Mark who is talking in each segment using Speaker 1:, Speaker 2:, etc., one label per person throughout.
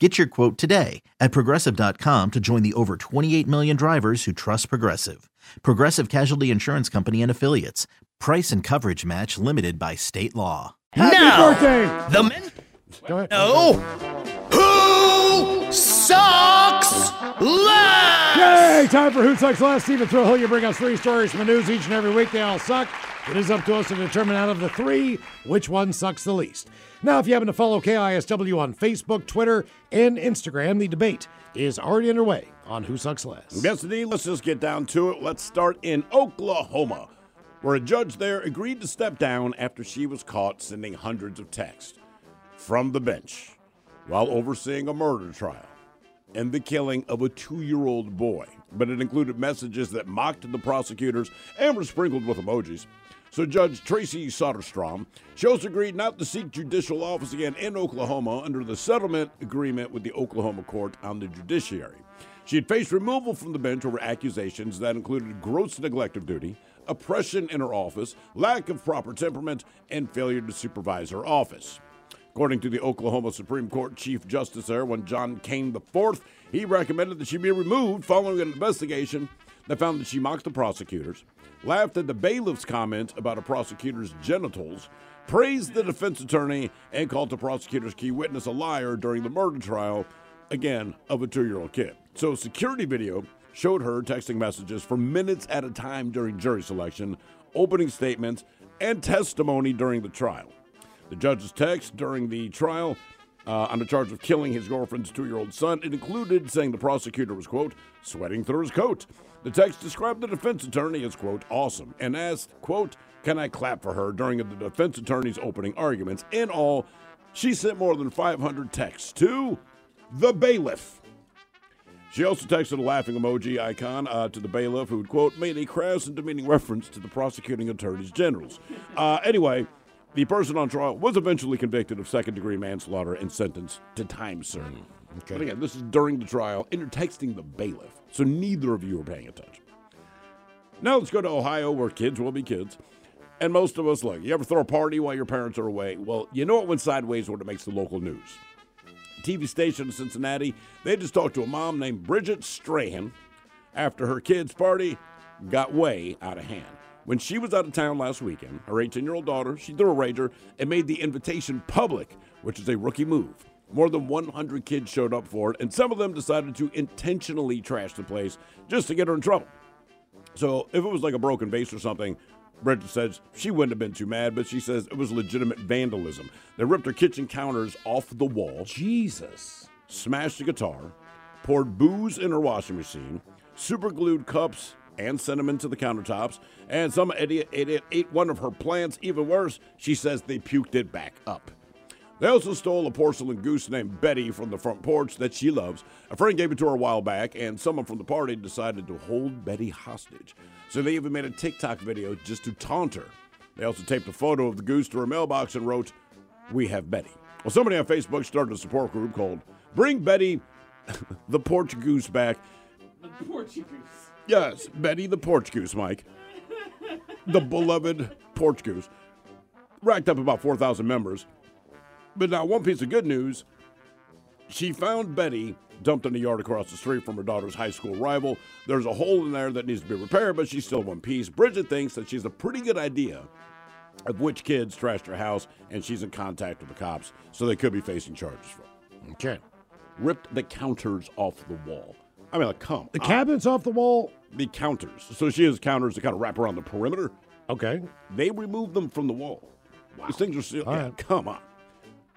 Speaker 1: Get your quote today at progressive.com to join the over 28 million drivers who trust Progressive. Progressive Casualty Insurance Company and Affiliates. Price and coverage match limited by state law.
Speaker 2: Happy
Speaker 3: Now,
Speaker 2: birthday!
Speaker 3: The men
Speaker 2: Go ahead.
Speaker 3: know who sucks last.
Speaker 2: Yay! Time for Who Sucks Less. Stephen Thrill you bring us three stories from the news each and every week. They all suck. It is up to us to determine out of the three which one sucks the least. Now, if you happen to follow KISW on Facebook, Twitter, and Instagram, the debate is already underway on Who Sucks less.
Speaker 4: Yes, indeed. Let's just get down to it. Let's start in Oklahoma, where a judge there agreed to step down after she was caught sending hundreds of texts from the bench while overseeing a murder trial and the killing of a two year old boy. But it included messages that mocked the prosecutors and were sprinkled with emojis. So Judge Traci Soderstrom, also agreed not to seek judicial office again in Oklahoma under the settlement agreement with the Oklahoma Court on the Judiciary. She had faced removal from the bench over accusations that included gross neglect of duty, oppression in her office, lack of proper temperament, and failure to supervise her office. According to the Oklahoma Supreme Court Chief Justice there, when John Kane IV, he recommended that she be removed following an investigation that found that she mocked the prosecutors, laughed at the bailiff's comments about a prosecutor's genitals, praised the defense attorney, and called the prosecutor's key witness a liar during the murder trial, again, of a two year old kid. So, security video showed her texting messages for minutes at a time during jury selection, opening statements, and testimony during the trial. The judge's text during the trial uh, on the charge of killing his girlfriend's two year old son, it included saying the prosecutor was, quote, sweating through his coat. The text described the defense attorney as, quote, awesome, and asked, quote, can I clap for her during the defense attorney's opening arguments. In all, she sent more than 500 texts to the bailiff. She also texted a laughing emoji icon uh, to the bailiff, who quote made a crass and demeaning reference to the prosecuting attorneys generals. Uh, anyway, the person on trial was eventually convicted of second-degree manslaughter and sentenced to time served. Hmm, but again, this is during the trial, and you're texting the bailiff, so neither of you are paying attention. Now let's go to Ohio, where kids will be kids. And most of us, look, you ever throw a party while your parents are away? Well, you know it went sideways when it makes the local news. TV station in Cincinnati, they just talked to a mom named Bridget Strahan after her kid's party got way out of hand. When she was out of town last weekend, her 18 year old daughter, she threw a rager and made the invitation public, which is a rookie move. More than 100 kids showed up for it, and some of them decided to intentionally trash the place just to get her in trouble. So if it was like a broken vase or something, Bridget says she wouldn't have been too mad, but she says it was legitimate vandalism. They ripped her kitchen counters off the wall,
Speaker 2: Jesus.
Speaker 4: smashed the guitar, poured booze in her washing machine, superglued cups and sent them into the countertops, and some idiot, idiot ate one of her plants. Even worse, she says they puked it back up. They also stole a porcelain goose named Betty from the front porch that she loves. A friend gave it to her a while back, and someone from the party decided to hold Betty hostage. So they even made a TikTok video just to taunt her. They also taped a photo of the goose to her mailbox and wrote, We have Betty. Well, somebody on Facebook started a support group called Bring Betty the Porch Goose Back. Yes, Betty the Porch Goose, Mike. the beloved Porch Goose. Racked up about 4,000 members. But now, one piece of good news she found Betty dumped in a yard across the street from her daughter's high school rival. There's a hole in there that needs to be repaired, but she's still one piece. Bridget thinks that she's a pretty good idea of which kids trashed her house, and she's in contact with the cops, so they could be facing charges for it.
Speaker 2: Okay.
Speaker 4: ripped the counters off the wall. I mean, like, come
Speaker 2: The
Speaker 4: on.
Speaker 2: cabinets off the wall.
Speaker 4: the counters. So she has counters that kind of wrap around the perimeter.
Speaker 2: Okay.
Speaker 4: They removed them from the wall. Wow. These things are still. Yeah,
Speaker 2: right.
Speaker 4: Come on.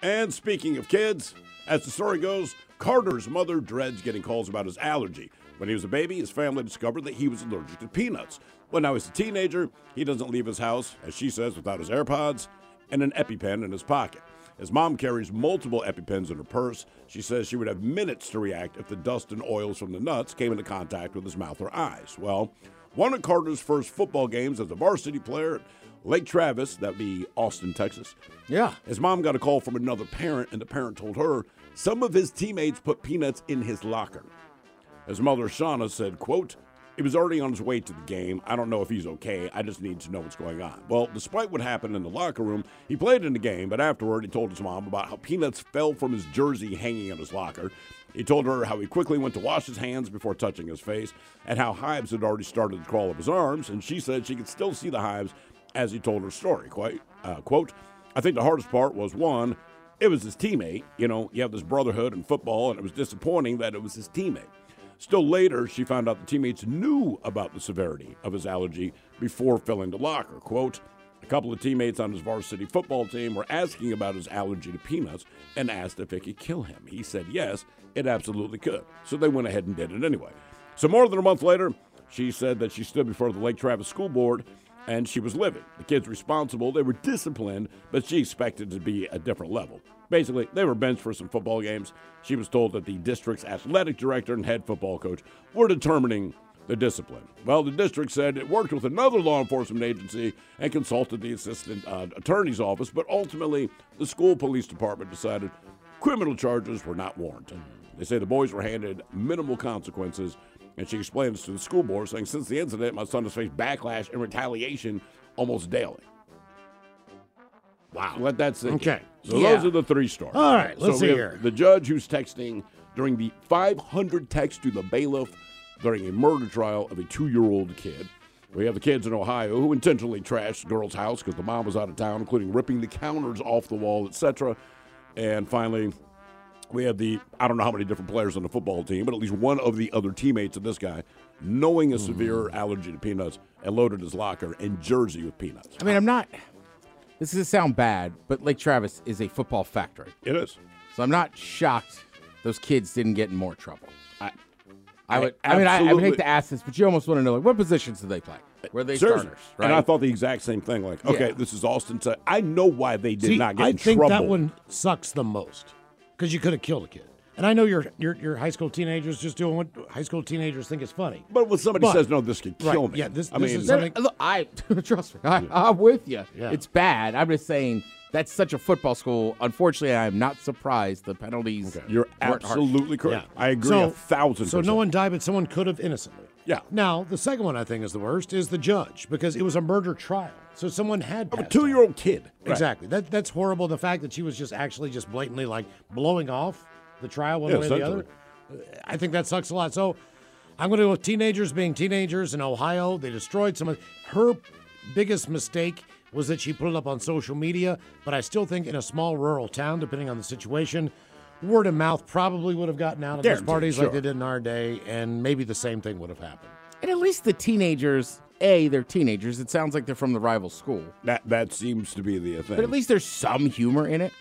Speaker 4: And speaking of kids, as the story goes, Carter's mother dreads getting calls about his allergy. When he was a baby, his family discovered that he was allergic to peanuts. But now he's a teenager, he doesn't leave his house, as she says, without his AirPods and an EpiPen in his pocket. His mom carries multiple EpiPens in her purse. She says she would have minutes to react if the dust and oils from the nuts came into contact with his mouth or eyes. Well, one of Carter's first football games as a varsity player at Lake Travis, that'd be Austin, Texas,
Speaker 2: Yeah.
Speaker 4: his mom got a call from another parent, and the parent told her some of his teammates put peanuts in his locker. His mother, Shauna, said, quote, he was already on his way to the game. I don't know if he's okay. I just need to know what's going on. Well, despite what happened in the locker room, he played in the game, but afterward he told his mom about how peanuts fell from his jersey hanging in his locker. He told her how he quickly went to wash his hands before touching his face, and how hives had already started to crawl up his arms, and she said she could still see the hives as he told her story. Quite, uh, quote, I think the hardest part was one, it was his teammate. You know, you have this brotherhood in football, and it was disappointing that it was his teammate. Still later, she found out the teammates knew about the severity of his allergy before filling the locker. Quote, a couple of teammates on his varsity football team were asking about his allergy to peanuts and asked if it could kill him. He said yes, it absolutely could. So they went ahead and did it anyway. So more than a month later, she said that she stood before the Lake Travis School Board and she was living. The kids responsible, they were disciplined, but she expected to be a different level. Basically, they were benched for some football games. She was told that the district's athletic director and head football coach were determining the discipline. Well, the district said it worked with another law enforcement agency and consulted the assistant uh, attorney's office, but ultimately, the school police department decided criminal charges were not warranted. They say the boys were handed minimal consequences, and she explained this to the school board, saying, Since the incident, my son has faced backlash and retaliation almost daily. Wow. Let that sink in.
Speaker 2: Okay.
Speaker 4: So
Speaker 2: Yeah.
Speaker 4: those are the three stories.
Speaker 2: All right, let's
Speaker 4: so we have
Speaker 2: here.
Speaker 4: The judge who's texting during the 500 texts to the bailiff during a murder trial of a two-year-old kid. We have the kids in Ohio who intentionally trashed the girl's house because the mom was out of town, including ripping the counters off the wall, etc. And finally, we have the I don't know how many different players on the football team, but at least one of the other teammates of this guy knowing a severe hmm. allergy to peanuts and loaded his locker and jersey with peanuts.
Speaker 5: I mean, I'm not. This is gonna sound bad, but Lake Travis is a football factory,
Speaker 4: It is.
Speaker 5: so I'm not shocked those kids didn't get in more trouble.
Speaker 4: I,
Speaker 5: I would. I mean, I, I would hate to ask this, but you almost want to know like what positions do they play? Were they
Speaker 4: Seriously.
Speaker 5: starters? Right.
Speaker 4: And I thought the exact same thing. Like, okay,
Speaker 5: Yeah.
Speaker 4: this is Austin. So I know why they did
Speaker 2: See,
Speaker 4: not get
Speaker 2: I
Speaker 4: in
Speaker 2: think
Speaker 4: trouble.
Speaker 2: that one sucks the most because you could have killed a kid. And I know your your your high school teenagers just doing what high school teenagers think is funny.
Speaker 4: But when somebody
Speaker 2: But-
Speaker 4: says no, this could kill
Speaker 2: Right,
Speaker 4: me.
Speaker 2: yeah, this-
Speaker 4: I
Speaker 2: this
Speaker 4: mean,
Speaker 2: is something-
Speaker 5: look, I trust me. I, I'm with you.
Speaker 2: Yeah.
Speaker 5: It's bad. I'm just saying that's such a football school. Unfortunately, I am not surprised the penalties.
Speaker 4: you're
Speaker 5: weren't harsh.
Speaker 4: absolutely correct. I agree
Speaker 2: So-
Speaker 4: a thousand.
Speaker 2: So no one died, but someone could have innocently.
Speaker 4: Yeah.
Speaker 2: Now the second one I think is the worst is the judge because it was a murder trial, so someone had
Speaker 4: a two-year-old kid.
Speaker 2: on. Exactly. That that's horrible. The fact that she was just actually just blatantly like blowing off the trial one
Speaker 4: Yeah,
Speaker 2: way or the other. I think that sucks a lot. So I'm going to go with teenagers being teenagers in Ohio. They destroyed some of her biggest mistake was that she put it up on social media, but I still think in a small rural town, depending on the situation, word of mouth probably would have gotten out of those
Speaker 4: Guaranteed,
Speaker 2: parties like
Speaker 4: sure.
Speaker 2: they did in our day, and maybe the same thing would have happened.
Speaker 5: And at least the teenagers, a they're teenagers. It sounds like they're from the rival school,
Speaker 4: That that seems to be the thing.
Speaker 5: but at least there's some humor in it.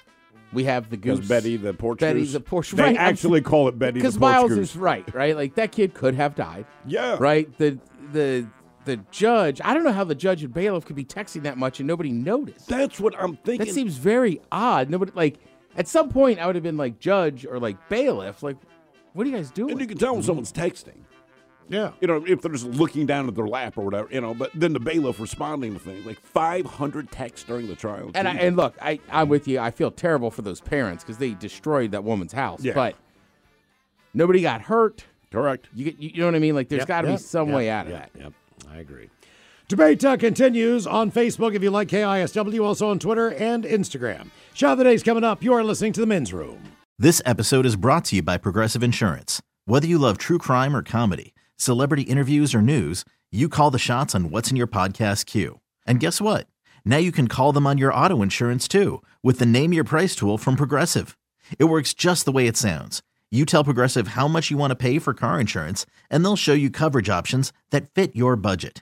Speaker 5: We have the
Speaker 4: because
Speaker 5: goose.
Speaker 4: Betty the porch
Speaker 5: Betty
Speaker 4: goose,
Speaker 5: the porch.
Speaker 4: They
Speaker 5: right,
Speaker 4: actually call it Betty the
Speaker 5: because Miles
Speaker 4: goose.
Speaker 5: is right, right? Like that kid could have died.
Speaker 4: Yeah.
Speaker 5: Right. The the the judge. I don't know how the judge and bailiff could be texting that much and nobody noticed.
Speaker 4: That's what I'm thinking.
Speaker 5: That seems very odd. Nobody like at some point I would have been like judge or like bailiff. Like, what are you guys doing?
Speaker 4: and you can tell when someone's texting.
Speaker 2: Yeah.
Speaker 4: You know, if they're just looking down at their lap or whatever, you know, but then the bailiff responding to things like 500 texts during the trial.
Speaker 5: And I, and look, I I'm with you. I feel terrible for those parents because they destroyed that woman's house.
Speaker 4: Yeah.
Speaker 5: But nobody got hurt.
Speaker 4: correct.
Speaker 5: You get, you, you know what I mean? Like, there's
Speaker 2: Yep,
Speaker 5: got to
Speaker 2: yep,
Speaker 5: be some
Speaker 2: yep,
Speaker 5: way out of
Speaker 2: yep,
Speaker 5: that.
Speaker 2: Yep, I agree. Debate uh, continues on Facebook if you like KISW, also on Twitter and Instagram. Shot of the Day's coming up. You are listening to The Men's Room.
Speaker 1: This episode is brought to you by Progressive Insurance. Whether you love true crime or comedy, celebrity interviews or news, you call the shots on what's in your podcast queue. And guess what? Now you can call them on your auto insurance too with the Name Your Price tool from Progressive. It works just the way it sounds. You tell Progressive how much you want to pay for car insurance, and they'll show you coverage options that fit your budget.